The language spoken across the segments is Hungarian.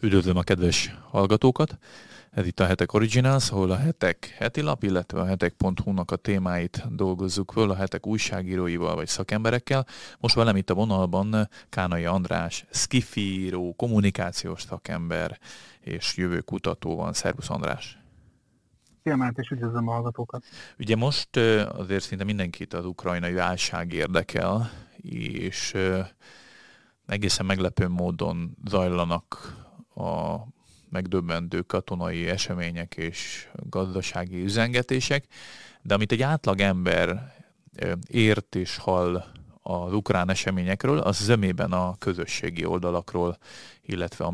Üdvözlöm a kedves hallgatókat! Ez itt a Hetek Originals, ahol a Hetek heti lap, illetve a hetek.hu-nak a témáit dolgozzuk föl a Hetek újságíróival vagy szakemberekkel. Most velem itt a vonalban Kánai András, skifíró, kommunikációs szakember és jövőkutató van. Szervusz András! Szia és üdvözlöm a hallgatókat! Ugye most azért szinte mindenkit az ukrajnai válság érdekel, és egészen meglepő módon zajlanak a megdöbbentő katonai események és gazdasági üzengetések, de amit egy átlag ember ért és hall az ukrán eseményekről, az zömében a közösségi oldalakról, illetve a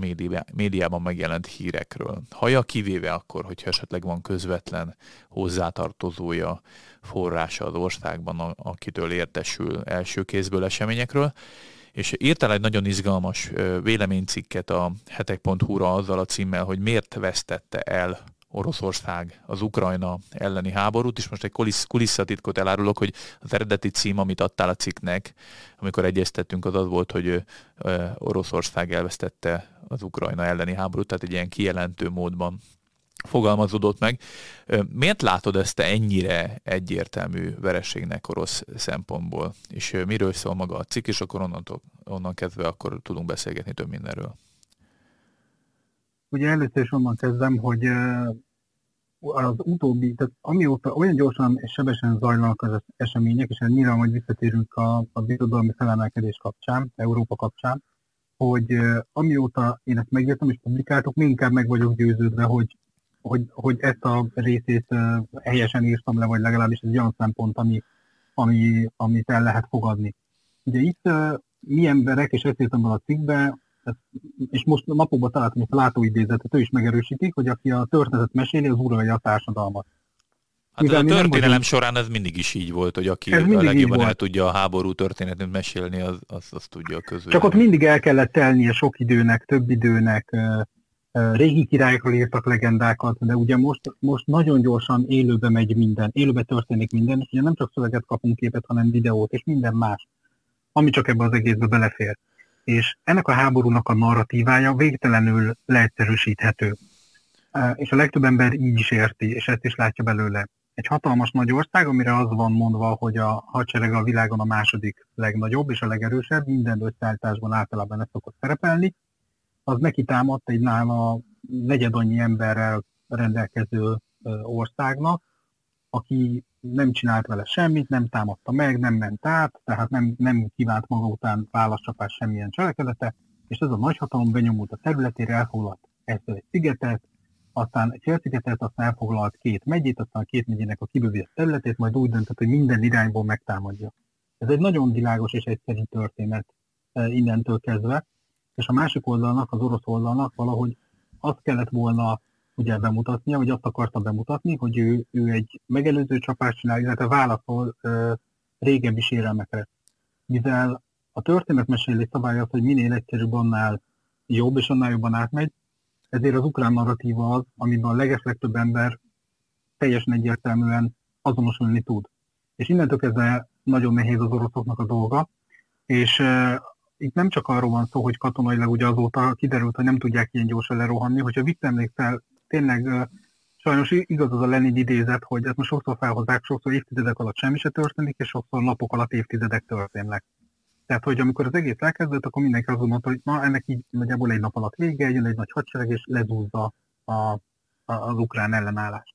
médiában megjelent hírekről. Haja kivéve akkor, hogyha esetleg van közvetlen hozzátartozója, forrása az országban, akitől értesül első kézből eseményekről, és írtál egy nagyon izgalmas véleménycikket a hetek.hu-ra azzal a címmel, hogy miért vesztette el Oroszország az Ukrajna elleni háborút, és most egy kulisz, kulisszatitkot elárulok, hogy az eredeti cím, amit adtál a cikknek, amikor egyeztettünk, az az volt, hogy Oroszország elvesztette az Ukrajna elleni háborút, tehát egy ilyen kijelentő módban fogalmazódott meg. Miért látod ezt ennyire egyértelmű vereségnek orosz szempontból? És miről szól maga a cikk, és akkor onnantól, onnan kezdve akkor tudunk beszélgetni több mindenről. Ugye először is onnan kezdem, hogy az utóbbi, tehát amióta olyan gyorsan és sebesen zajlanak az események, és nyilván majd visszatérünk a, a birodalmi felemelkedés kapcsán, Európa kapcsán, hogy amióta én ezt megértem és publikáltuk, még inkább meg vagyok győződve, hogy hogy, hogy ezt a részét helyesen írtam le, vagy legalábbis ez egy olyan szempont, ami, ami, amit el lehet fogadni. Ugye itt mi emberek, és ezt írtam a cikkbe, és most napokban találtam egy látóidézetet, ő is megerősíti, hogy aki a történetet meséli, az uralja a társadalmat. Hát Mivel a történelem vagyunk, során ez mindig is így volt, hogy aki a legjobban el tudja a háború történetét mesélni, az, az, az tudja a közül. Csak ott mindig el kellett telnie sok időnek, több időnek, régi királyokról írtak legendákat, de ugye most, most nagyon gyorsan élőbe megy minden, élőbe történik minden, és ugye nem csak szöveget kapunk képet, hanem videót, és minden más, ami csak ebbe az egészbe belefér. És ennek a háborúnak a narratívája végtelenül leegyszerűsíthető. És a legtöbb ember így is érti, és ezt is látja belőle. Egy hatalmas nagy ország, amire az van mondva, hogy a hadsereg a világon a második legnagyobb és a legerősebb, minden összeállításban általában ez szokott szerepelni, az neki támadt egy nála negyed annyi emberrel rendelkező országnak, aki nem csinált vele semmit, nem támadta meg, nem ment át, tehát nem, nem kívánt maga után válaszcsapás semmilyen cselekedete, és ez a nagyhatalom benyomult a területére, elfoglalt ezt egy szigetet, aztán egy félszigetet, aztán elfoglalt két megyét, aztán a két megyének a kibővített területét, majd úgy döntött, hogy minden irányból megtámadja. Ez egy nagyon világos és egyszerű történet innentől kezdve, és a másik oldalnak, az orosz oldalnak valahogy azt kellett volna ugye bemutatnia, vagy azt akarta bemutatni, hogy ő, ő egy megelőző csapást csinál, illetve válaszol ö, régebbi sérelmekre. Mivel a történetmesélés szabálya az, hogy minél egyszerűbb, annál jobb, és annál jobban átmegy, ezért az ukrán narratíva az, amiben a legeslegtöbb ember teljesen egyértelműen azonosulni tud. És innentől kezdve nagyon nehéz az oroszoknak a dolga, és itt nem csak arról van szó, hogy katonailag ugye azóta kiderült, hogy nem tudják ilyen gyorsan lerohanni, hogyha visszaemlékszel, tényleg sajnos igaz az a Lenin idézet, hogy ezt most sokszor felhozzák, sokszor évtizedek alatt semmi se történik, és sokszor napok alatt évtizedek történnek. Tehát, hogy amikor az egész elkezdődött, akkor mindenki azt gondolta, hogy na, ennek így nagyjából egy nap alatt vége, jön egy nagy hadsereg, és lezúzza a, a, az ukrán ellenállást.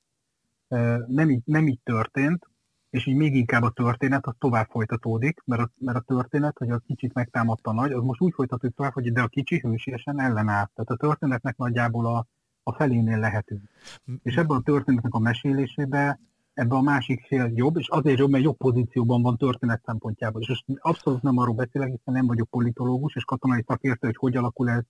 Nem így, nem így történt, és így még inkább a történet az tovább folytatódik, mert a, mert a történet, hogy a kicsit megtámadta nagy, az most úgy folytatódik tovább, hogy de a kicsi hősiesen ellenállt. Tehát a történetnek nagyjából a, a felénél lehetünk. És ebben a történetnek a mesélésébe ebben a másik fél jobb, és azért jobb, mert jobb pozícióban van történet szempontjából. És most abszolút nem arról beszélek, hiszen nem vagyok politológus és katonai szakértő, hogy hogy alakul ez,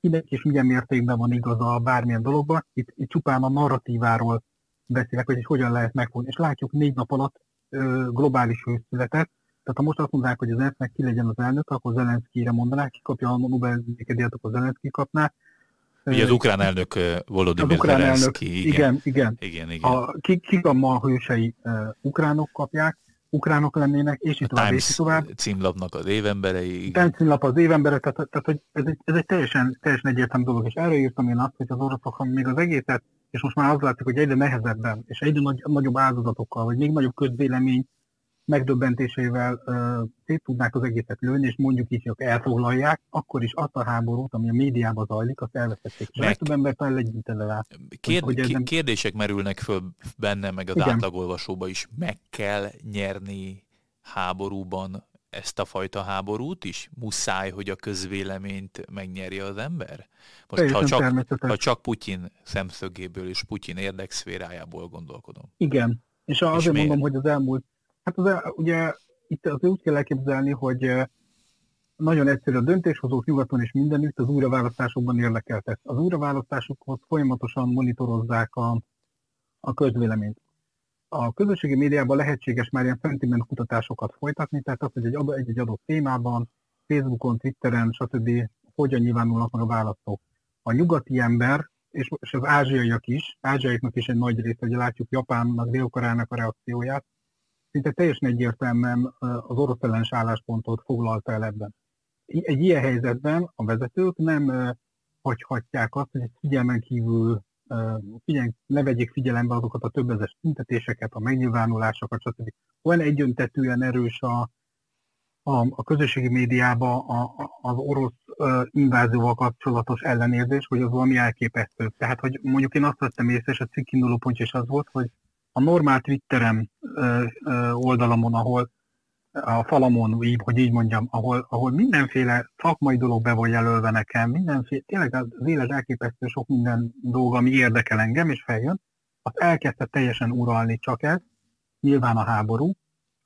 mindenki és milyen mértékben van igaza bármilyen dologban. Itt, itt csupán a narratíváról beszélek, hogy hogyan lehet megfogni. És látjuk négy nap alatt ö, globális hőszületet, tehát ha most azt mondják, hogy az ENSZ-nek ki legyen az elnök, akkor Zelenszkire mondanák, ki kapja a Nobel békedíjat, akkor Zelenszki kapná. Ugye az ukrán elnök Volodymyr ukrán elnök, igen. Igen, igen. igen, igen. A, ki, kik a ma hősei uh, ukránok kapják, ukránok lennének, és így tovább, és így tovább. címlapnak az évemberei. Time címlap az évembere, tehát, tehát hogy ez egy, ez egy teljesen, teljesen egyértelmű dolog, és erre írtam én azt, hogy az oroszok, még az egészet, és most már az látszik, hogy egyre nehezebben, és egyre nagy, nagyobb áldozatokkal, vagy még nagyobb közvélemény megdöbbentésével uh, szét tudnák az egészet lőni, és mondjuk így, hogy elfoglalják, akkor is azt a háborút, ami a médiában zajlik, azt elvesztették. És Meg... több embert legyintele rá. Kérd, hogy nem... Kérdések merülnek föl benne, meg az Igen. átlagolvasóba is. Meg kell nyerni háborúban ezt a fajta háborút is? Muszáj, hogy a közvéleményt megnyerje az ember? Most ha csak, ha csak Putyin szemszögéből és Putyin érdekszférájából gondolkodom. Igen, és azért és mondom, hogy az elmúlt Hát az, ugye itt az úgy kell elképzelni, hogy nagyon egyszerű a döntéshozók nyugaton és mindenütt az újraválasztásokban érdekeltek. Az újraválasztásokhoz folyamatosan monitorozzák a, a közvéleményt. A közösségi médiában lehetséges már ilyen sentiment kutatásokat folytatni, tehát az, hogy egy, egy, egy adott témában, Facebookon, Twitteren, stb. hogyan nyilvánulnak meg a választók. A nyugati ember, és, és az ázsiaiak is, ázsiaiaknak is egy nagy része, hogy látjuk Japánnak, dél a reakcióját, szinte teljesen egyértelműen az orosz ellenes álláspontot foglalta el ebben. Egy ilyen helyzetben a vezetők nem hagyhatják azt, hogy figyelmen kívül figyelj, ne vegyék figyelembe azokat a többezes tüntetéseket, a megnyilvánulásokat, stb. Olyan egyöntetűen erős a, a, a közösségi médiában a, az orosz uh, invázióval kapcsolatos ellenérzés, hogy az valami elképesztő. Tehát, hogy mondjuk én azt vettem észre, és a cikk induló is az volt, hogy a normál Twitterem oldalamon, ahol a falamon, így, hogy így mondjam, ahol, ahol mindenféle szakmai dolog be van jelölve nekem, mindenféle, tényleg az élet elképesztő sok minden dolog, ami érdekel engem, és feljön, azt elkezdte teljesen uralni csak ez, nyilván a háború,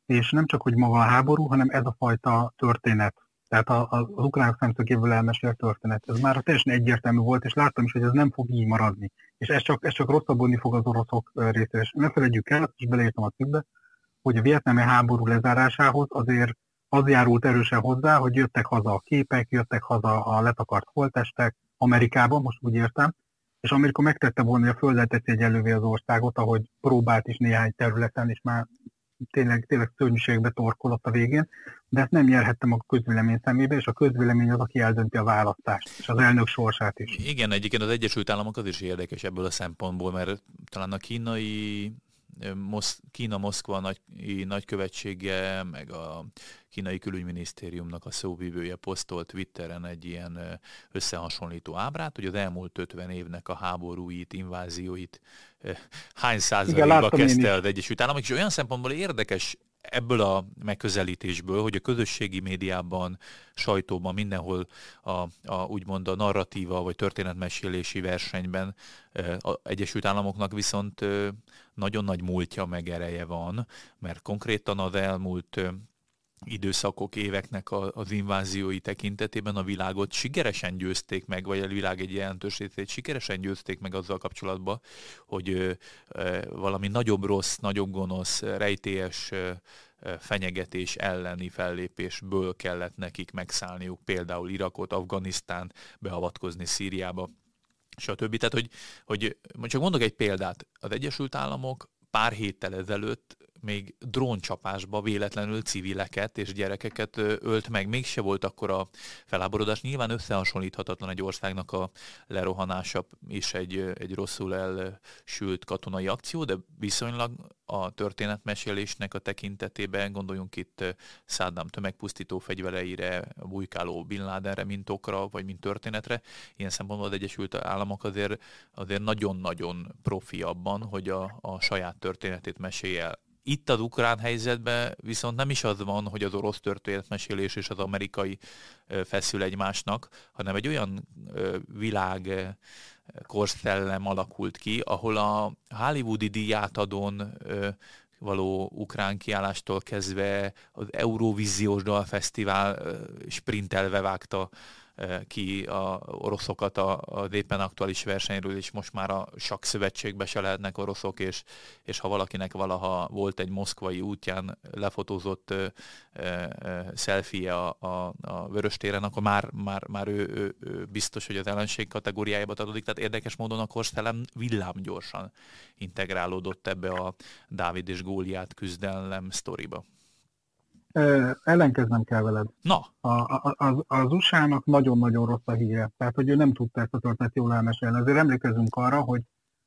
és nem csak, hogy maga a háború, hanem ez a fajta történet, tehát a, a, az ukránok szemszögéből elmesélt történet. Ez már teljesen egyértelmű volt, és láttam is, hogy ez nem fog így maradni. És ez csak, ez csak rosszabbodni fog az oroszok részére. És ne felejtjük el, és beleírtam a cikkbe, hogy a vietnámi háború lezárásához azért az járult erősen hozzá, hogy jöttek haza a képek, jöttek haza a letakart holtestek Amerikában, most úgy értem, és Amerika megtette volna, hogy a földet teszi egy elővé az országot, ahogy próbált is néhány területen, és már tényleg, tényleg szörnyűségbe torkolott a végén, de ezt nem nyerhettem a közvélemény szemébe, és a közvélemény az, aki eldönti a választást, és az elnök sorsát is. Igen, egyébként az Egyesült Államok az is érdekes ebből a szempontból, mert talán a kínai Mosz, Kína-Moszkva nagy, nagykövetsége, meg a kínai külügyminisztériumnak a szóvívője posztolt Twitteren egy ilyen összehasonlító ábrát, hogy az elmúlt 50 évnek a háborúit, invázióit hány százalékba kezdte az Egyesült Államok, és olyan szempontból érdekes ebből a megközelítésből, hogy a közösségi médiában, sajtóban, mindenhol a, a úgymond a narratíva vagy történetmesélési versenyben az Egyesült Államoknak viszont nagyon nagy múltja meg ereje van, mert konkrétan az elmúlt időszakok, éveknek az inváziói tekintetében a világot sikeresen győzték meg, vagy a világ egy jelentős részét sikeresen győzték meg azzal kapcsolatban, hogy valami nagyobb rossz, nagyobb gonosz, rejtélyes fenyegetés elleni fellépésből kellett nekik megszállniuk például Irakot, Afganisztán, beavatkozni Szíriába, stb. Tehát, hogy, hogy csak mondok egy példát. Az Egyesült Államok pár héttel ezelőtt még dróncsapásba véletlenül civileket és gyerekeket ölt meg. Mégse volt akkor a felháborodás. Nyilván összehasonlíthatatlan egy országnak a lerohanása és egy, egy rosszul elsült katonai akció, de viszonylag a történetmesélésnek a tekintetében, gondoljunk itt Saddam tömegpusztító fegyvereire, bujkáló Bin Ladenre, mint okra, vagy mint történetre. Ilyen szempontból az Egyesült Államok azért, azért nagyon-nagyon profi abban, hogy a, a saját történetét mesélje el. Itt az ukrán helyzetben viszont nem is az van, hogy az orosz történetmesélés és az amerikai feszül egymásnak, hanem egy olyan világ korszellem alakult ki, ahol a hollywoodi díjátadón való ukrán kiállástól kezdve az Eurovíziós Dalfesztivál sprintelve vágta ki a oroszokat az éppen aktuális versenyről, és most már a sak szövetségbe se lehetnek oroszok, és, és ha valakinek valaha volt egy moszkvai útján lefotózott selfie a, a, a Vöröstéren, akkor már, már, már ő, ő, ő, biztos, hogy az ellenség kategóriájába tartozik, tehát érdekes módon a korszellem villámgyorsan integrálódott ebbe a Dávid és Góliát küzdelem sztoriba. Ellenkeznem kell veled. Na. A, a, az, az USA-nak nagyon-nagyon rossz a híre. Tehát, hogy ő nem tudta ezt a történet jól elmesélni. Azért emlékezünk arra, hogy,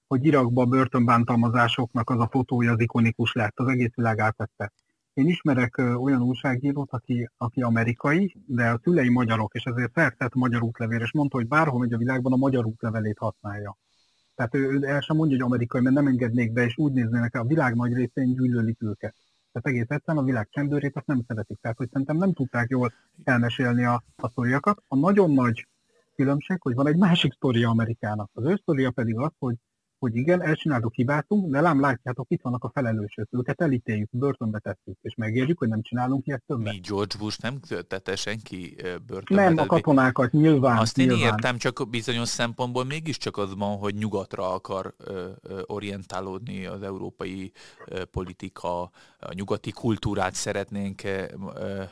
hogy Irakban a börtönbántalmazásoknak az a fotója az ikonikus lett, az egész világ átvette. Én ismerek olyan újságírót, aki, aki amerikai, de a szülei magyarok, és ezért feltett magyar útlevél, és mondta, hogy bárhol megy a világban a magyar útlevelét használja. Tehát ő el sem mondja, hogy amerikai, mert nem engednék be, és úgy néznének, a világ nagy részén gyűlölik őket. Tehát egész egyszerűen a világ csendőrét azt nem szeretik. Tehát, hogy szerintem nem tudták jól elmesélni a, a sztoriakat. A nagyon nagy különbség, hogy van egy másik sztoria Amerikának. Az ő sztoria pedig az, hogy hogy igen, elcsináltuk, hibáztunk, de lám látjátok, itt vannak a felelősök, őket elítéljük, börtönbe tesszük, és megérjük, hogy nem csinálunk ilyet többet. Mi George Bush nem tette senki börtönbe? Nem, a katonákat nyilván. Azt én nyilván. értem, csak bizonyos szempontból mégiscsak az van, hogy nyugatra akar ö, ö, orientálódni az európai ö, politika, a nyugati kultúrát szeretnénk ö, ö,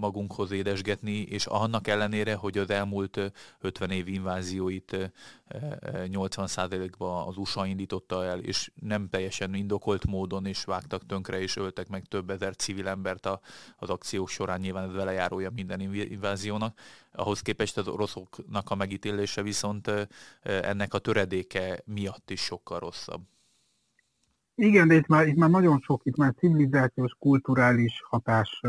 magunkhoz édesgetni, és annak ellenére, hogy az elmúlt 50 év invázióit 80%-ban az USA indította el, és nem teljesen indokolt módon is vágtak tönkre, és öltek meg több ezer civil embert a, az akciók során, nyilván ez velejárója minden inváziónak. Ahhoz képest az oroszoknak a megítélése viszont ennek a töredéke miatt is sokkal rosszabb. Igen, de itt már, itt már nagyon sok, itt már civilizációs, kulturális hatás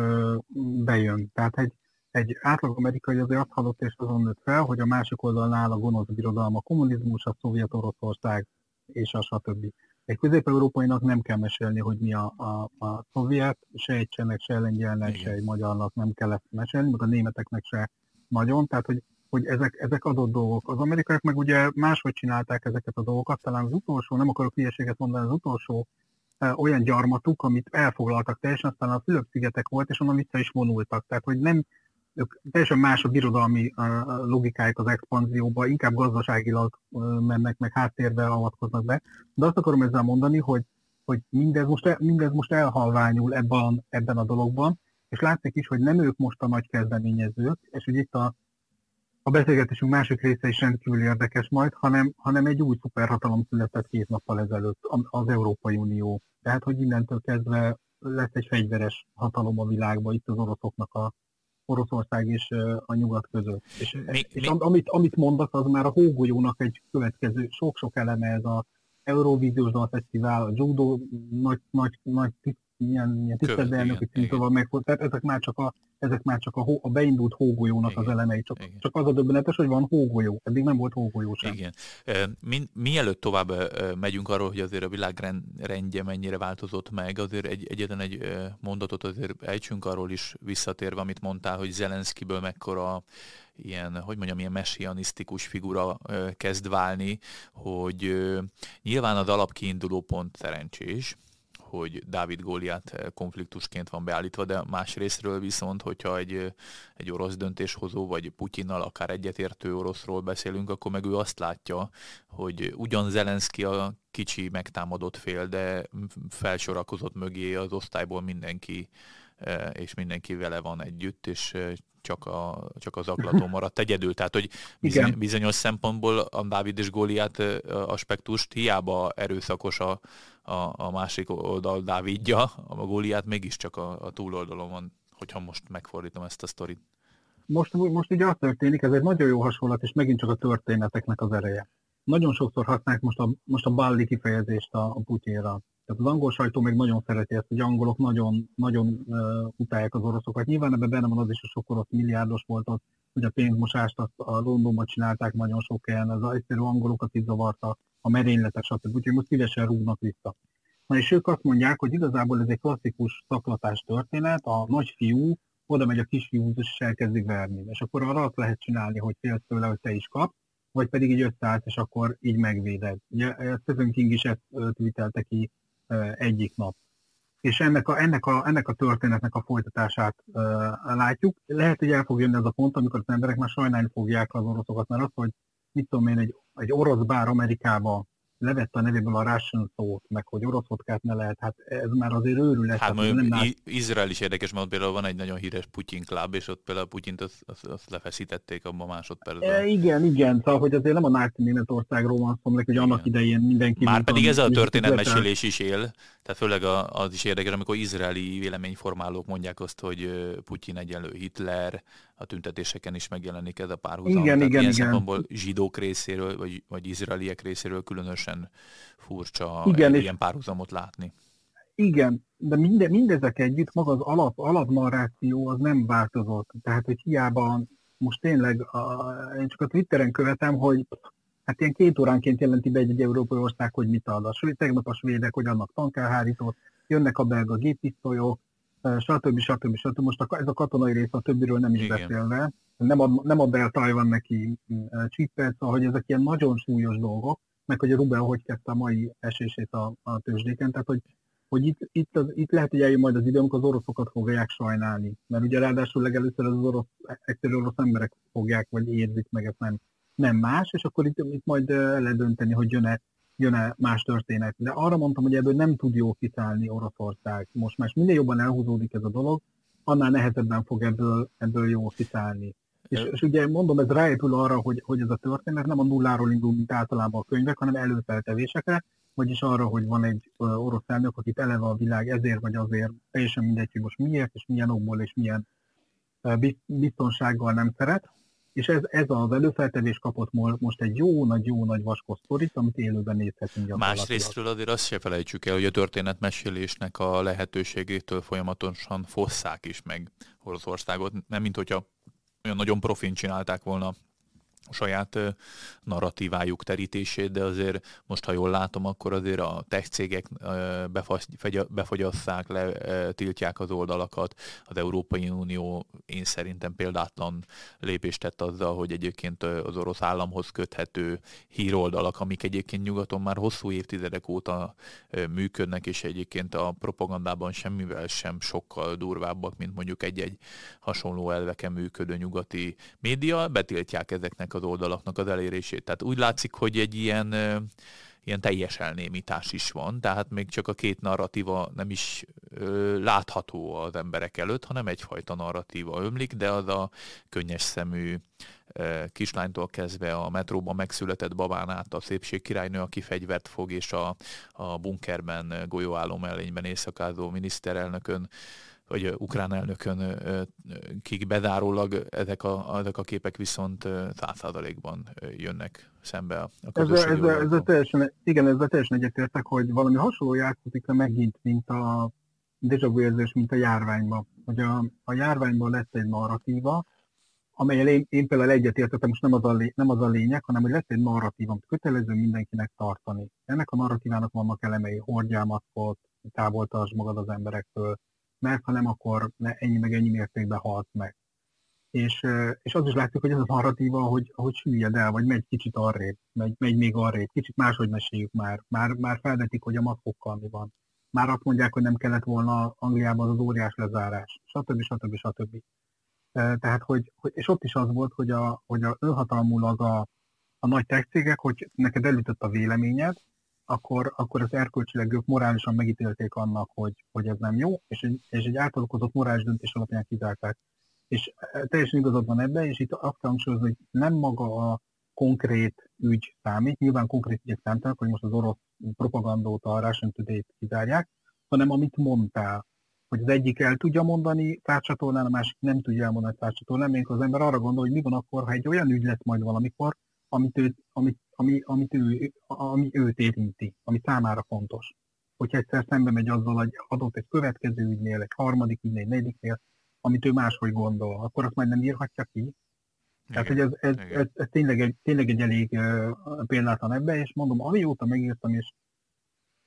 bejön. Tehát egy, egy átlag amerikai azért azt hallott és azon nőtt fel, hogy a másik oldalon áll a gonosz birodalom, a kommunizmus, a szovjet Oroszország és a stb. Egy közép-európainak nem kell mesélni, hogy mi a, a, a szovjet, se egy csenek, se lengyelnek, se egy magyarnak nem kell ezt mesélni, meg a németeknek se nagyon, tehát hogy, hogy ezek, ezek adott dolgok. Az amerikaiak meg ugye máshogy csinálták ezeket a dolgokat, talán az utolsó, nem akarok hülyeséget mondani, az utolsó e, olyan gyarmatuk, amit elfoglaltak teljesen, aztán a Fülöp-szigetek volt, és onnan vissza is vonultak. Tehát, hogy nem, ők teljesen más a birodalmi logikájuk az expanzióba, inkább gazdaságilag mennek, meg háttérbe avatkoznak be. De azt akarom ezzel mondani, hogy, hogy mindez, most, mindez most elhalványul ebben, ebben a dologban, és látszik is, hogy nem ők most a nagy kezdeményezők, és hogy itt a, a beszélgetésünk másik része is rendkívül érdekes majd, hanem, hanem egy új szuperhatalom született két nappal ezelőtt, az Európai Unió. Tehát, hogy innentől kezdve lesz egy fegyveres hatalom a világban, itt az oroszoknak a, Oroszország és a nyugat között. És, mi, és mi? Amit, amit mondasz, az már a hógolyónak egy következő sok-sok eleme ez a Eurovíziós Dalfesztivál, a judo nagy, nagy, nagy ilyen, ilyen tisztelt elnöki szintől meg, tehát ezek már csak a, ezek már csak a, hó, a beindult hógolyónak igen, az elemei, csak, igen. csak az a döbbenetes, hogy van hógolyó, eddig nem volt hógolyó sem. Igen. Mi, mielőtt tovább megyünk arról, hogy azért a világ rendje mennyire változott meg, azért egy, egyetlen egy mondatot azért ejtsünk arról is visszatérve, amit mondtál, hogy Zelenszkiből mekkora ilyen, hogy mondjam, ilyen messianisztikus figura kezd válni, hogy nyilván az alapkiinduló pont szerencsés, hogy Dávid Góliát eh, konfliktusként van beállítva, de más részről viszont, hogyha egy, eh, egy orosz döntéshozó, vagy Putyinnal akár egyetértő oroszról beszélünk, akkor meg ő azt látja, hogy ugyan Zelenszky a kicsi megtámadott fél, de felsorakozott mögé az osztályból mindenki és mindenki vele van együtt, és csak, a, csak az aklató maradt egyedül. Tehát, hogy bizony, bizonyos szempontból a Dávid és Góliát aspektust hiába erőszakos a, a, a másik oldal Dávidja, a Góliát mégiscsak a, a túloldalon van, hogyha most megfordítom ezt a sztorit. Most, most ugye az történik, ez egy nagyon jó hasonlat, és megint csak a történeteknek az ereje. Nagyon sokszor használják most a, most a balli kifejezést a, a Putyéra. Tehát az angol sajtó még nagyon szereti ezt, hogy angolok nagyon, nagyon uh, utálják az oroszokat. Nyilván ebben benne van az is, hogy sok orosz milliárdos volt ott, hogy a pénzmosást azt a Londonban csinálták nagyon sok helyen, az egyszerű angolokat is zavarta, a merényletek, stb. Úgyhogy most szívesen rúgnak vissza. Na és ők azt mondják, hogy igazából ez egy klasszikus szaklatás történet, a nagyfiú oda megy a kisfiú, és elkezdi verni. És akkor arra azt lehet csinálni, hogy félsz tőle, hogy te is kap, vagy pedig így összeállt, és akkor így megvéded. Ugye Stephen King is ezt tweetelte ki egyik nap. És ennek a, ennek, a, ennek a történetnek a folytatását uh, látjuk. Lehet, hogy el fog jönni ez a pont, amikor az emberek már sajnálni fogják az oroszokat, mert az, hogy mit tudom én, egy, egy orosz bár Amerikába levette a nevéből a Russian szót, meg hogy orosz vodkát ne lehet, hát ez már azért őrület. Hát mondjuk nem lát... Izrael is érdekes, mert például van egy nagyon híres Putyin klub, és ott például Putyint azt, azt, azt lefeszítették abban a másodpercben. E, igen, igen, szóval hogy azért nem a náci Németországról van szó, hogy igen. annak idején mindenki... Már pedig ez a történetmesélés is él, tehát főleg az is érdekes, amikor izraeli véleményformálók mondják azt, hogy Putyin egyenlő Hitler, a tüntetéseken is megjelenik ez a párhuzam. Igen, igen, ilyen igen. zsidók részéről, vagy, vagy izraeliek részéről különösen furcsa igen, ilyen párhuzamot látni. Igen, de minde, mindezek együtt maga az alap, alapnarráció az nem változott. Tehát, hogy hiába most tényleg, a, én csak a Twitteren követem, hogy hát ilyen két óránként jelenti be egy, egy európai ország, hogy mit ad. A tegnap a svédek, hogy annak tankelhárítót, jönnek a belga géppisztolyok, stb. stb. stb. Most a, ez a katonai rész a többiről nem is Igen. beszélve. Nem ad, nem ad el Tajvan neki csippet, szóval hogy ezek ilyen nagyon súlyos dolgok, meg hogy a Rubel hogy kezdte a mai esését a, a tőzsdéken, tehát hogy, hogy itt, itt, az, itt lehet, hogy eljön majd az idő, amikor az oroszokat fogják sajnálni. Mert ugye ráadásul legelőször az orosz, egyszerű orosz emberek fogják, vagy érzik meg, ez nem, nem más, és akkor itt, itt majd lehet dönteni, hogy jön-e jön-e más történet. De arra mondtam, hogy ebből nem tud jó kiszállni Oroszország. Most már minél jobban elhúzódik ez a dolog, annál nehezebben fog ebből, ebből jó kiszállni. És, és ugye mondom, ez ráépül arra, hogy, hogy ez a történet nem a nulláról indul, mint általában a könyvek, hanem előfeltevésekre, vagyis arra, hogy van egy orosz elnök, akit eleve a világ ezért vagy azért, teljesen mindegy, hogy most miért, és milyen okból, és milyen biztonsággal nem szeret, és ez, ez az előfeltevés kapott most egy jó nagy, jó nagy vaskos sztorit, amit élőben nézhetünk Másrésztről azért azt se felejtsük el, hogy a történetmesélésnek a lehetőségétől folyamatosan fosszák is meg Oroszországot. Nem, mint hogyha olyan nagyon profin csinálták volna saját narratívájuk terítését, de azért most, ha jól látom, akkor azért a tech cégek befogyasszák le, tiltják az oldalakat. Az Európai Unió én szerintem példátlan lépést tett azzal, hogy egyébként az orosz államhoz köthető híroldalak, amik egyébként nyugaton már hosszú évtizedek óta működnek, és egyébként a propagandában semmivel sem sokkal durvábbak, mint mondjuk egy-egy hasonló elveken működő nyugati média, betiltják ezeknek az oldalaknak az elérését. Tehát úgy látszik, hogy egy ilyen, ilyen teljes elnémítás is van, tehát még csak a két narratíva nem is ö, látható az emberek előtt, hanem egyfajta narratíva ömlik, de az a könnyes szemű ö, kislánytól kezdve a metróban megszületett babán át a szépség királynő, aki fegyvert fog, és a, a bunkerben golyóálló mellényben éjszakázó miniszterelnökön vagy ukrán elnökön, kik bezárólag ezek a, ezek a képek viszont száz százalékban jönnek szembe a közösségi ezzel, ezzel, ezzel teljesen, Igen, ezzel teljesen egyetértek, hogy valami hasonló játszik le megint, mint a déjà érzés, mint a járványban. Hogy a, a járványban lett egy narratíva, amelyel én, én például egyetértettem, most nem az, a, nem az a lényeg, hanem hogy lett egy narratíva, amit kötelező mindenkinek tartani. Ennek a narratívának vannak elemei, hordjál maszkot, távol tartsd magad az emberektől, mert ha nem, akkor ennyi meg ennyi mértékben halt meg. És, és az is látszik, hogy ez a narratíva, hogy, hogy süllyed el, vagy megy kicsit arrébb, megy, megy még arrébb, kicsit máshogy meséljük már. Már, már felvetik, hogy a maszkokkal mi van. Már azt mondják, hogy nem kellett volna Angliában az óriás lezárás, stb. stb. stb. Tehát, hogy, hogy, és ott is az volt, hogy a, hogy a önhatalmulag a, a nagy tech cégek, hogy neked elütött a véleményed, akkor, akkor az erkölcsileg ők morálisan megítélték annak, hogy, hogy ez nem jó, és egy, és egy átalakozott morális döntés alapján kizárták. És e, teljesen igazad van ebben, és itt azt hangsúlyozni, hogy nem maga a konkrét ügy számít, nyilván konkrét ügyek számítanak, hogy most az orosz propagandót, a Russian today kizárják, hanem amit mondtál, hogy az egyik el tudja mondani tárcsatornán, a másik nem tudja elmondani tárcsatornán, még az ember arra gondol, hogy mi van akkor, ha egy olyan ügy lesz majd valamikor, amit, ő, amit, ami, amit ő, ami őt érinti, ami számára fontos. Hogyha egyszer szembe megy azzal, hogy adott egy következő ügynél, egy harmadik ügynél, egy negyediknél, amit ő máshogy gondol, akkor azt majd nem írhatja ki. Igen, Tehát, hogy ez, ez, ez, ez tényleg, egy, tényleg egy elég uh, példátlan ebbe, és mondom, amióta megírtam, és,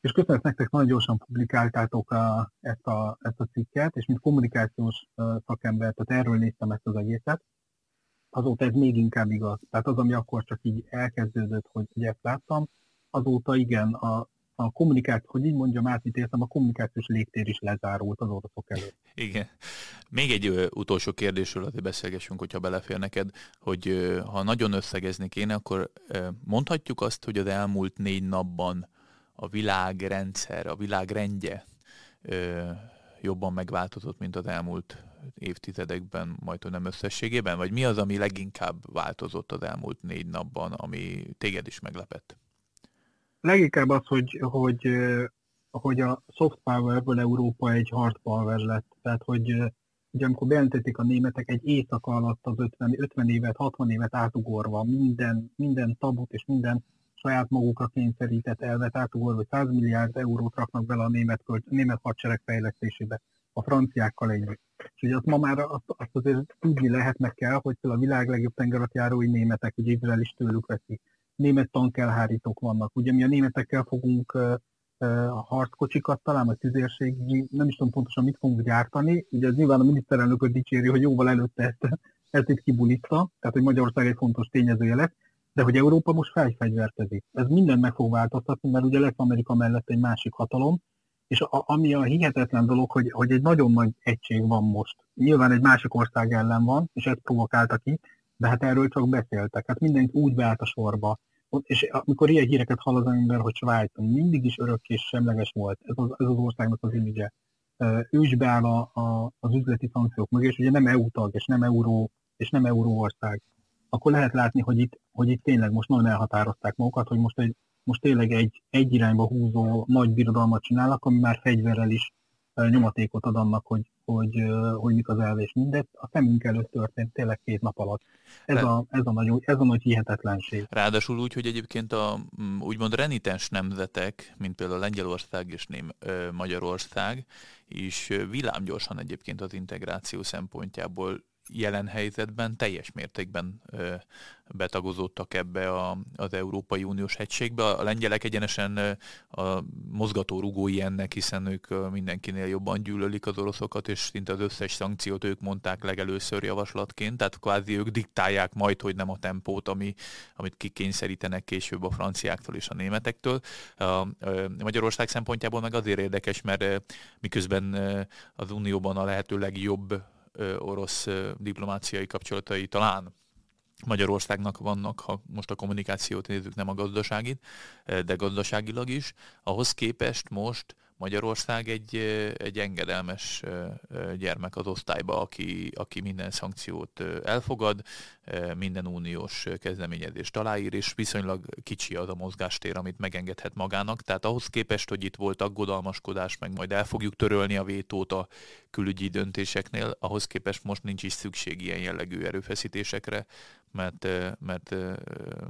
és köszönöm nektek, nagyon gyorsan publikáltátok a, ezt, a, ezt a cikket, és mint kommunikációs szakember, tehát erről néztem ezt az egészet, azóta ez még inkább igaz. Tehát az, ami akkor csak így elkezdődött, hogy, hogy ezt láttam, azóta igen, a, a kommunikáció, hogy így mondjam, átítéltem, a kommunikációs légtér is lezárult az oroszok előtt. Igen. Még egy ö, utolsó kérdésről azért beszélgessünk, hogyha belefér neked, hogy ö, ha nagyon összegezni kéne, akkor ö, mondhatjuk azt, hogy az elmúlt négy napban a világrendszer, a világrendje ö, jobban megváltozott, mint az elmúlt évtizedekben, majd nem összességében? Vagy mi az, ami leginkább változott az elmúlt négy napban, ami téged is meglepett? Leginkább az, hogy, hogy, hogy a soft powerből Európa egy hard power lett. Tehát, hogy ugye amikor bejelentették a németek egy éjszaka alatt az 50, 50 évet, 60 évet átugorva, minden, minden tabut és minden saját magukra kényszerített elvet átugorva, hogy 100 milliárd eurót raknak bele a német, költ, német hadsereg fejlesztésébe, a franciákkal együtt. És ugye azt ma már azt, azt azért tudni lehetnek kell, hogy a világ legjobb tengeratjárói németek, ugye Izrael is tőlük veszi. Német tankelhárítók vannak. Ugye mi a németekkel fogunk a harckocsikat, talán a tüzérségi, nem is tudom pontosan mit fogunk gyártani. Ugye ez nyilván a miniszterelnököt dicséri, hogy jóval előtte ezt, ezt itt kibulitta, tehát hogy Magyarország egy fontos tényezője lesz, de hogy Európa most felfegyverkezik. Ez minden meg fog változtatni, mert ugye lesz Amerika mellett egy másik hatalom, és a, ami a hihetetlen dolog, hogy, hogy egy nagyon nagy egység van most. Nyilván egy másik ország ellen van, és ezt provokálta ki, de hát erről csak beszéltek. Hát mindenki úgy beállt a sorba. És amikor ilyen híreket hall az ember, hogy Svájc mindig is örök és semleges volt, ez az, ez az országnak az image ő is beáll a, a, az üzleti szankciók mögé, és ugye nem EU tag, és nem euró, és nem euró ország, akkor lehet látni, hogy itt, hogy itt tényleg most nagyon elhatározták magukat, hogy most egy most tényleg egy, egy irányba húzó nagy birodalmat csinálnak, ami már fegyverrel is nyomatékot ad annak, hogy, hogy, hogy mik az elvés mindez. A szemünk előtt történt tényleg két nap alatt. Ez, a, ez, a, nagy, ez a nagy hihetetlenség. Ráadásul úgy, hogy egyébként a úgymond renitens nemzetek, mint például Lengyelország és Ném, Magyarország, is villámgyorsan egyébként az integráció szempontjából jelen helyzetben teljes mértékben betagozódtak ebbe a, az Európai Uniós egységbe. A lengyelek egyenesen a mozgató rugói ennek, hiszen ők mindenkinél jobban gyűlölik az oroszokat, és szinte az összes szankciót ők mondták legelőször javaslatként, tehát kvázi ők diktálják majd, hogy nem a tempót, ami, amit kikényszerítenek később a franciáktól és a németektől. A Magyarország szempontjából meg azért érdekes, mert miközben az Unióban a lehető legjobb orosz diplomáciai kapcsolatai talán Magyarországnak vannak, ha most a kommunikációt nézzük, nem a gazdaságit, de gazdaságilag is. Ahhoz képest most Magyarország egy, egy engedelmes gyermek az osztályba, aki, aki minden szankciót elfogad, minden uniós kezdeményezést aláír, és viszonylag kicsi az a mozgástér, amit megengedhet magának. Tehát ahhoz képest, hogy itt volt aggodalmaskodás, meg majd el fogjuk törölni a vétót a külügyi döntéseknél, ahhoz képest most nincs is szükség ilyen jellegű erőfeszítésekre, mert, mert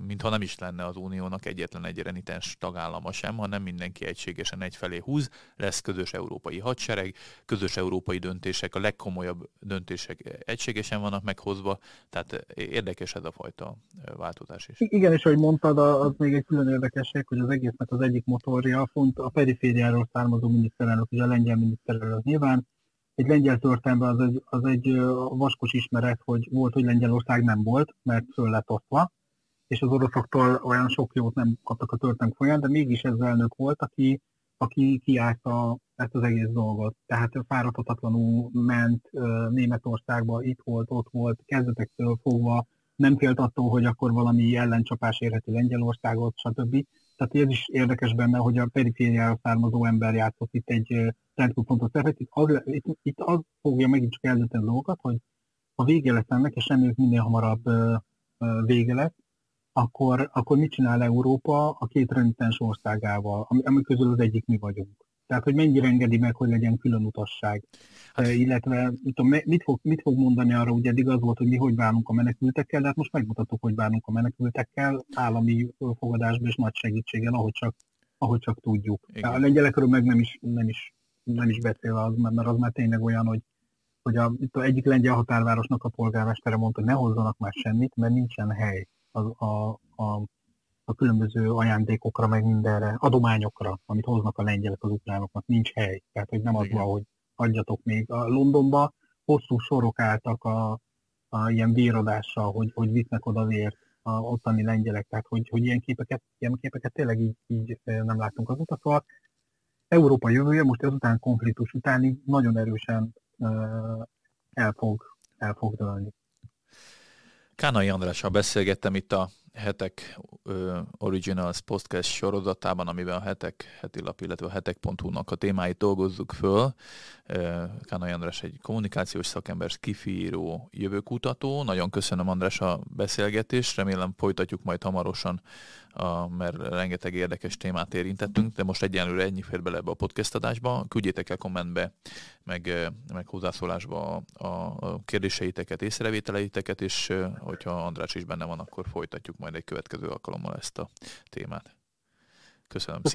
mintha nem is lenne az uniónak egyetlen egy renitens tagállama sem, hanem mindenki egységesen egyfelé húz, lesz közös európai hadsereg, közös európai döntések, a legkomolyabb döntések egységesen vannak meghozva, tehát érdekes ez a fajta változás is. Igen, és ahogy mondtad, az még egy külön érdekesség, hogy az egésznek az egyik motorja font a perifériáról származó miniszterelnök, ugye a lengyel miniszterelnök nyilván, egy lengyel történetben az egy, az egy vaskos ismeret, hogy volt, hogy Lengyelország nem volt, mert föl lett osztva, és az oroszoktól olyan sok jót nem kaptak a történet folyamán, de mégis ez elnök volt, aki, aki kiállta ezt az egész dolgot. Tehát fáradhatatlanul ment Németországba, itt volt, ott volt, kezdetektől fogva, nem félt attól, hogy akkor valami ellencsapás érheti Lengyelországot, stb. Tehát ez is érdekes benne, hogy a perifériára származó ember játszott itt egy rendkívül fontos szerepet. Itt az, itt, itt az fogja megint csak eldönteni a dolgokat, hogy ha vége lesz ennek, és reméljük minél hamarabb vége lesz, akkor, akkor mit csinál Európa a két renitens országával, ami, közül az egyik mi vagyunk. Tehát, hogy mennyire engedi meg, hogy legyen külön utasság. Hát, illetve mit, tudom, mit, fog, mit fog mondani arra, ugye eddig az volt, hogy mi hogy bánunk a menekültekkel, de hát most megmutattuk, hogy bánunk a menekültekkel állami fogadásban és nagy segítséggel, ahogy csak, ahogy csak tudjuk. Igen. A lengyelekről meg nem is, nem is, nem is beszél az, mert az már tényleg olyan, hogy hogy a, itt a egyik lengyel határvárosnak a polgármestere mondta, hogy ne hozzanak már semmit, mert nincsen hely a, a, a a különböző ajándékokra, meg mindenre, adományokra, amit hoznak a lengyelek az ukránoknak, nincs hely. Tehát, hogy nem az van, hogy adjatok még. A Londonba hosszú sorok álltak a, a ilyen véradással, hogy, hogy visznek oda vért. a ottani lengyelek, tehát hogy, hogy ilyen, képeket, ilyen képeket tényleg így, így nem látunk azóta. Szóval Európa jövője most ezután konfliktus utáni nagyon erősen el fog, el fog dőlni. Kánai Andrással beszélgettem itt a hetek Originals podcast sorozatában, amiben a hetek heti lap, illetve a hetek.hu-nak a témáit dolgozzuk föl. Kánai András egy kommunikációs szakember, skifíró, jövőkutató. Nagyon köszönöm András a beszélgetést, remélem folytatjuk majd hamarosan a, mert rengeteg érdekes témát érintettünk, de most egyenlőre ennyi fér bele ebbe a podcast adásba. Küldjétek el kommentbe, meg, meg hozzászólásba a, a kérdéseiteket, észrevételeiteket, és hogyha András is benne van, akkor folytatjuk majd egy következő alkalommal ezt a témát. Köszönöm.